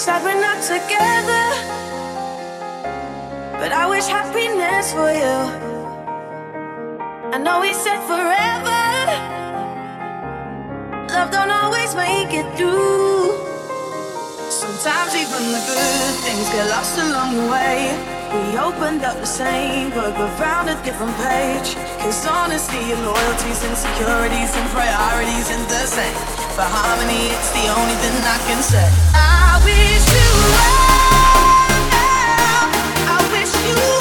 Sad we're not together, but I wish happiness for you. I know we said forever. Love don't always make it through. Sometimes even the good things get lost along the way. We opened up the same book but found a different page. Cause honesty and loyalties, insecurities and priorities ain't the same. For harmony, it's the only thing I can say. I wish you well. I wish you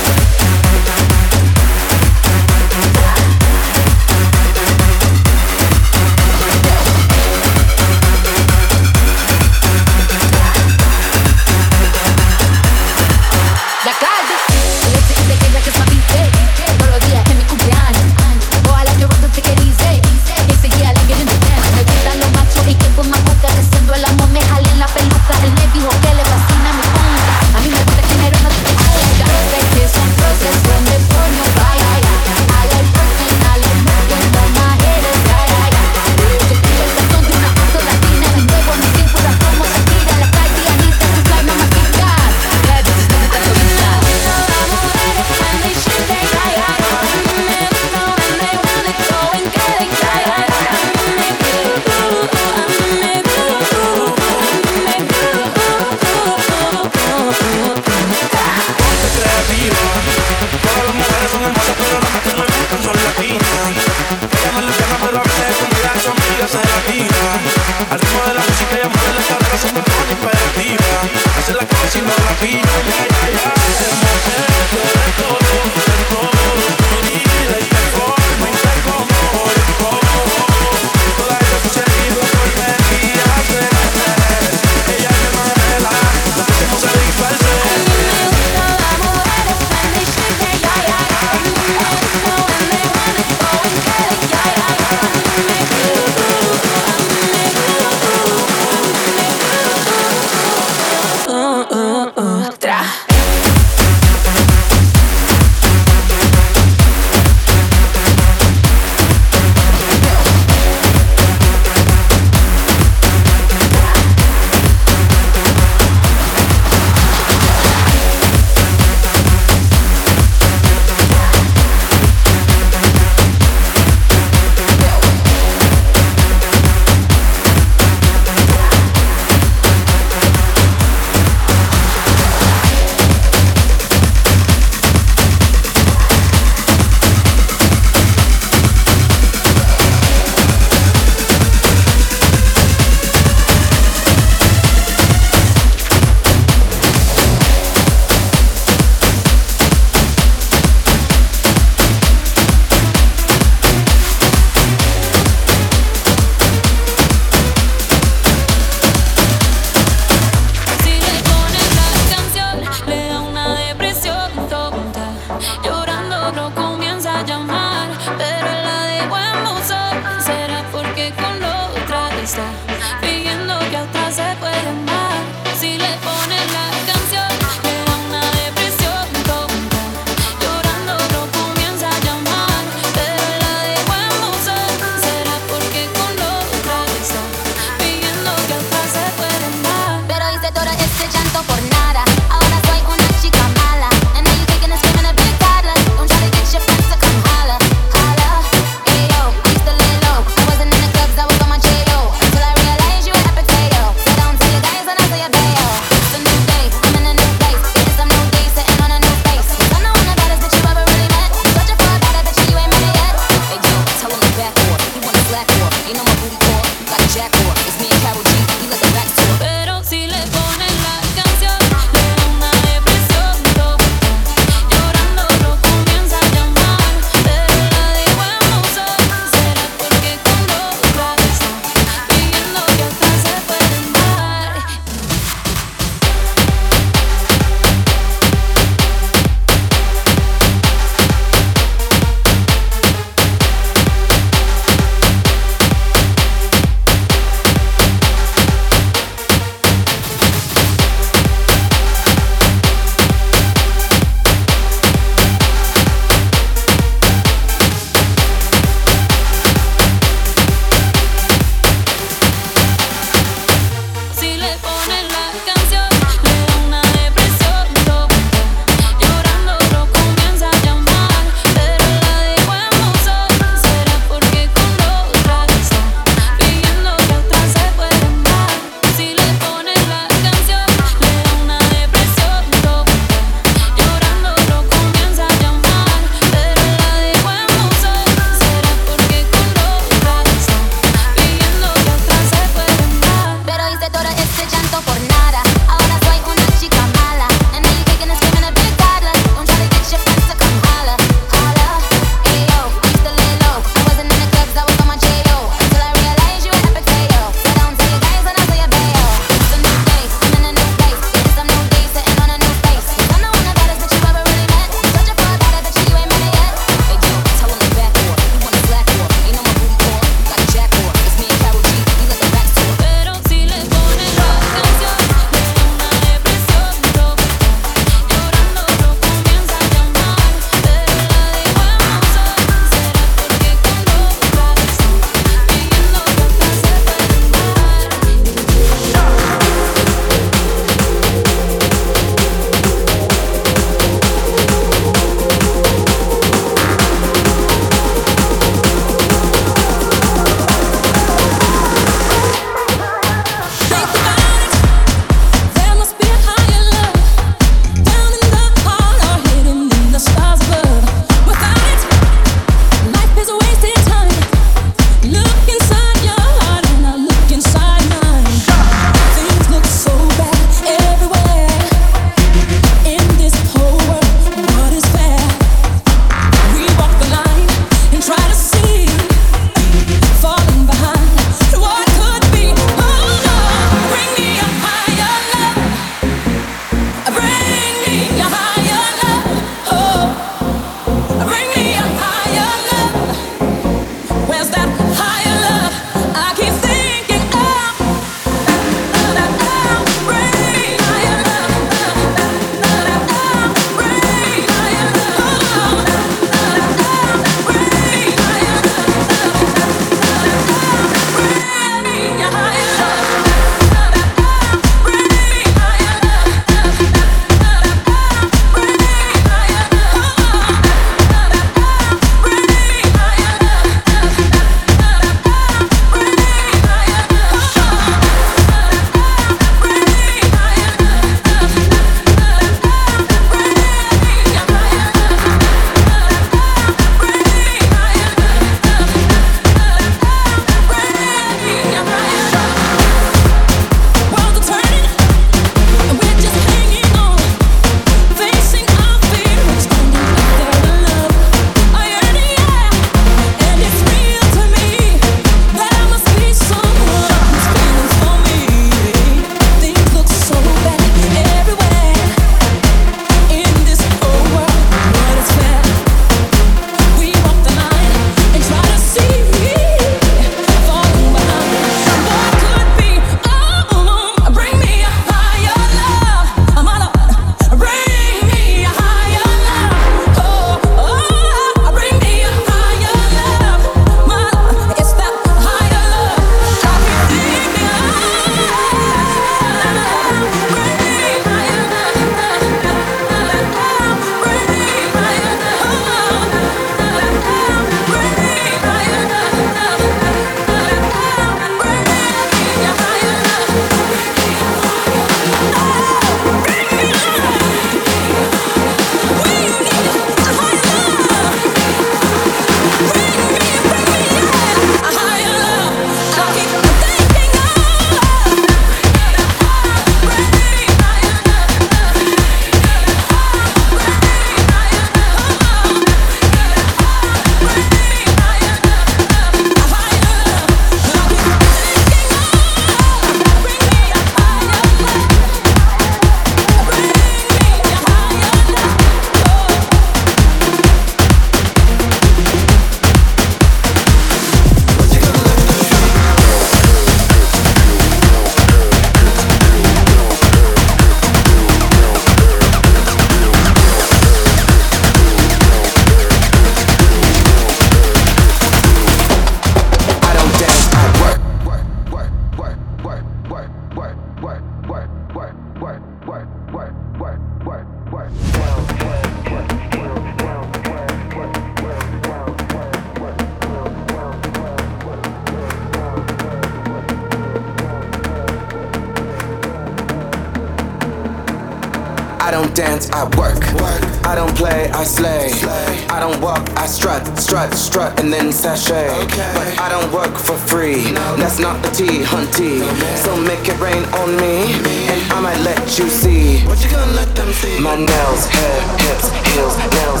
strut, and. But I don't work for free. That's not the T, hunty. So make it rain on me, and I might let you see. What you gonna let them see? My nails, hair, hips, heels, nails,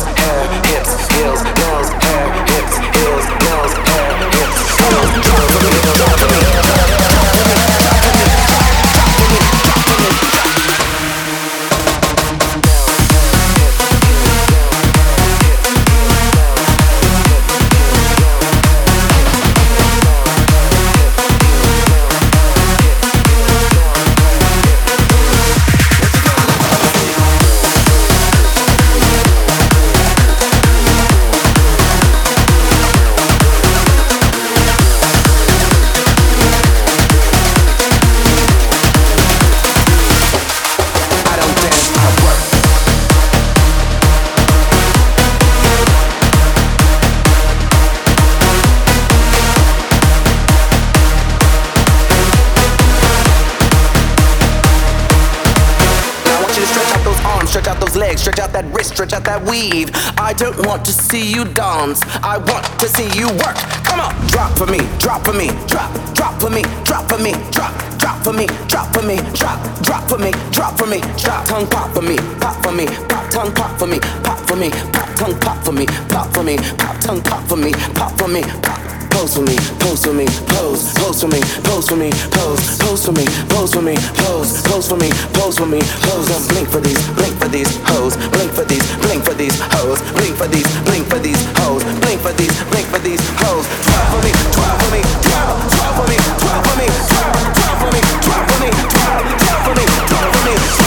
weave. I don't want to see you dance, I want to see you work. Come on, drop for me, drop for me, drop, drop for me, drop for me, drop, drop for me, drop for me, drop, drop for me, drop for me, drop tongue pop for me, pop for me, pop tongue pop for me, pop for me, pop tongue pop for me, pop for me, pop tongue pop for me, pop for me, pop. Pose for me, pose for me, pose, pose for me, pose for me, pose, pose for me, pose for me, pose, pose for me, pose for me, pose. Now blink for these, blink for these hoes, blink for these, blink for these hoes, blink for these, blink for these hoes, blink for these, blink for these hoes. Twirl for me, twirl for me, twirl, twirl for me, twirl for me, twirl, twirl for me, twirl for me, twirl, twirl for me, twirl for me,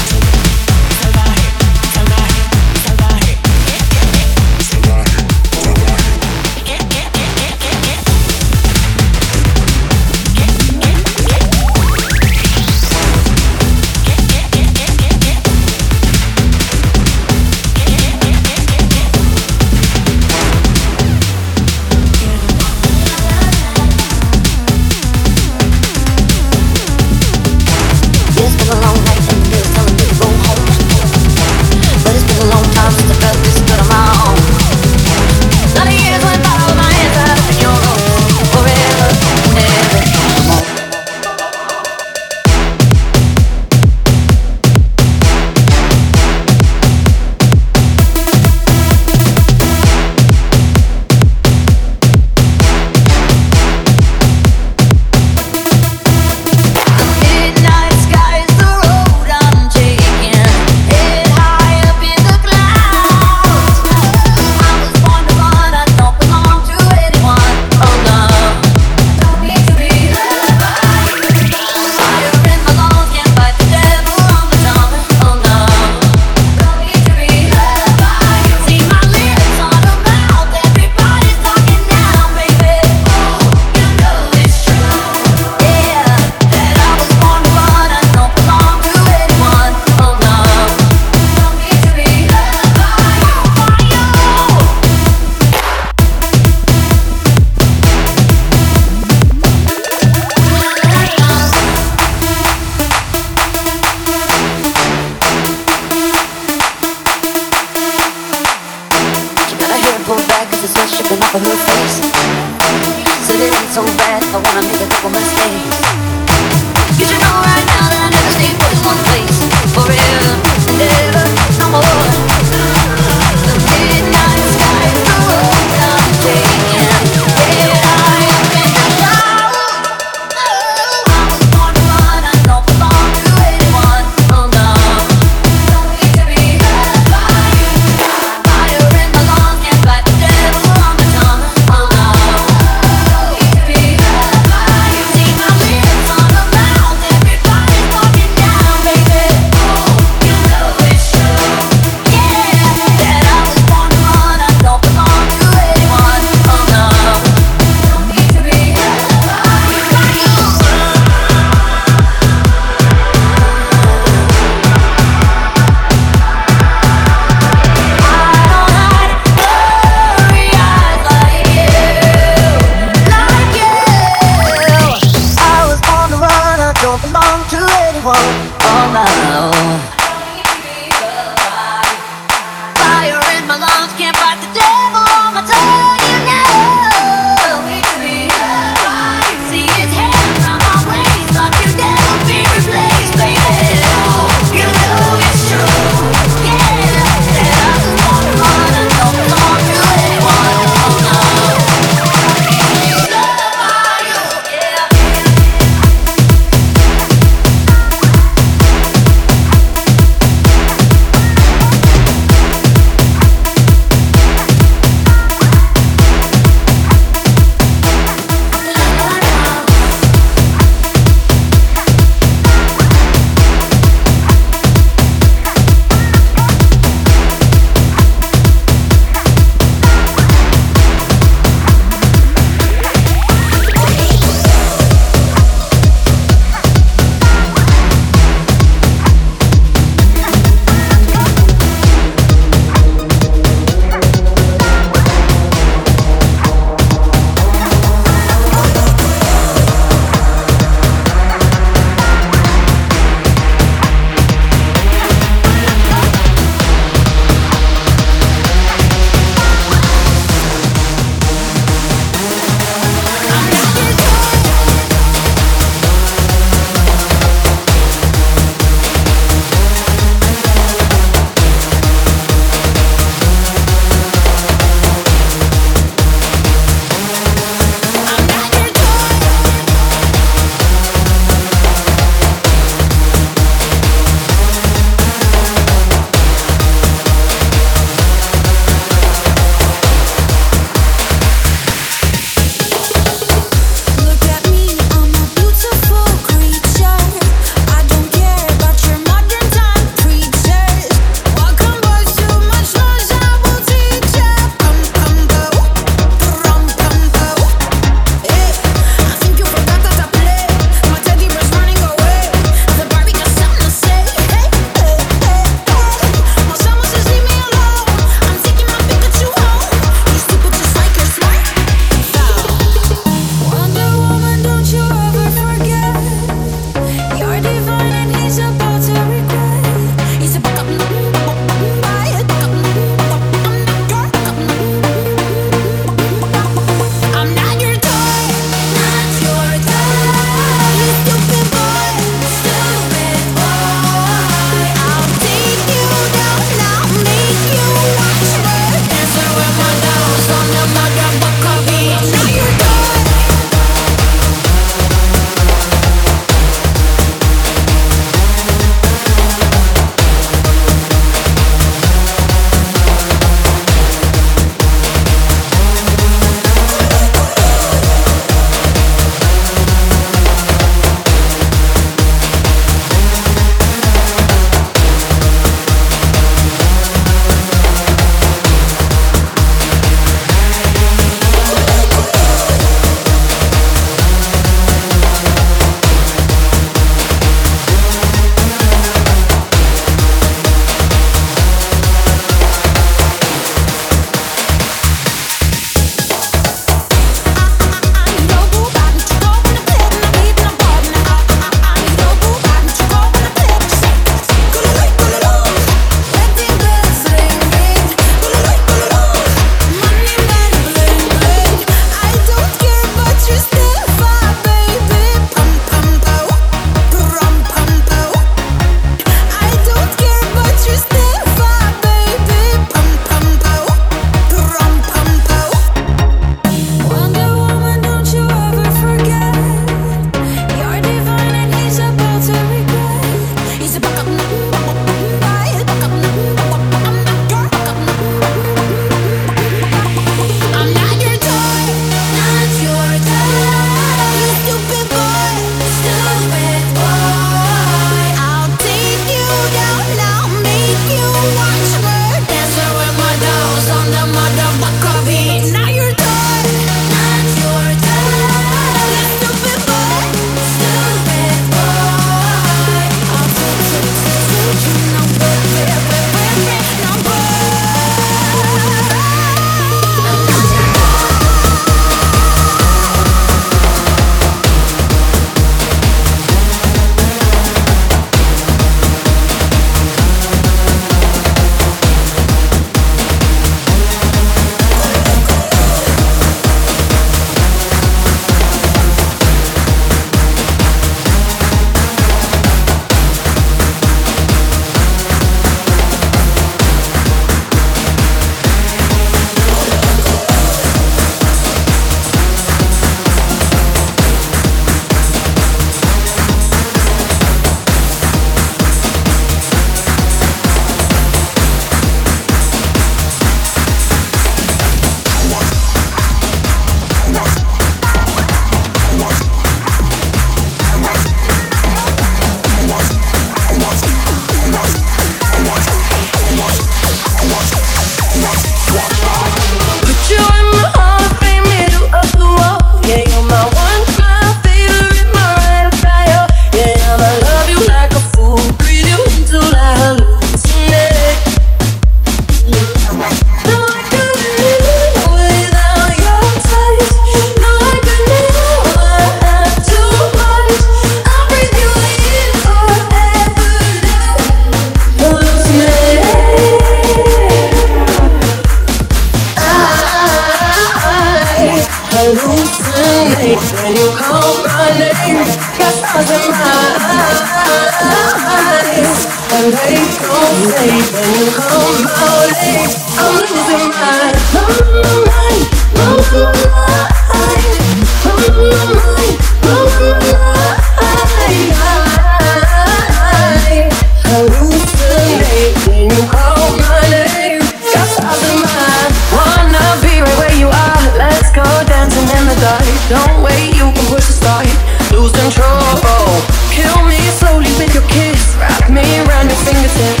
kiss. Wrap me around your fingertips.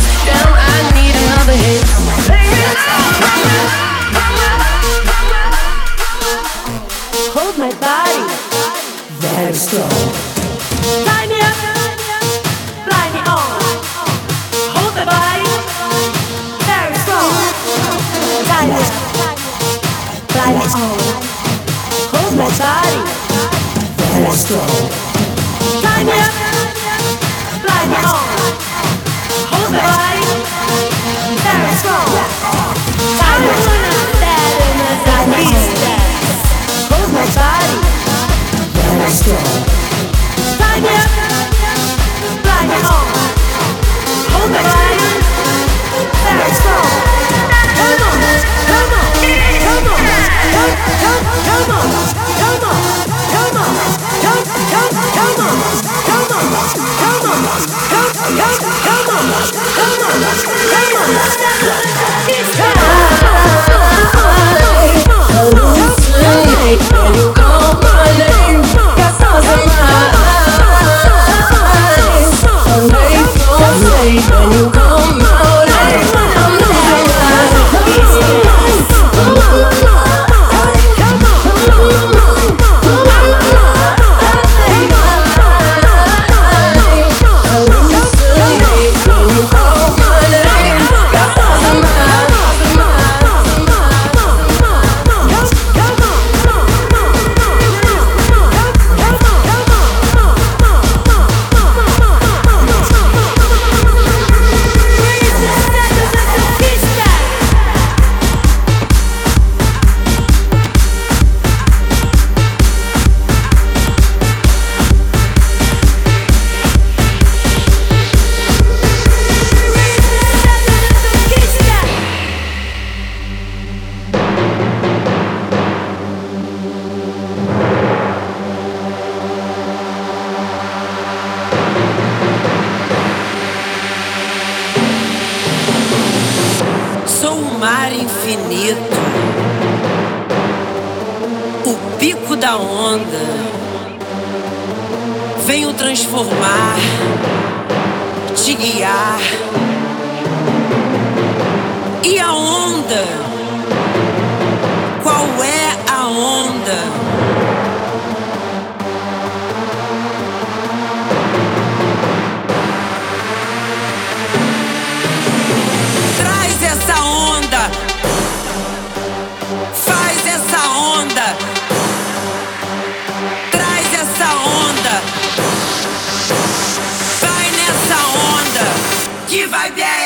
Que vibe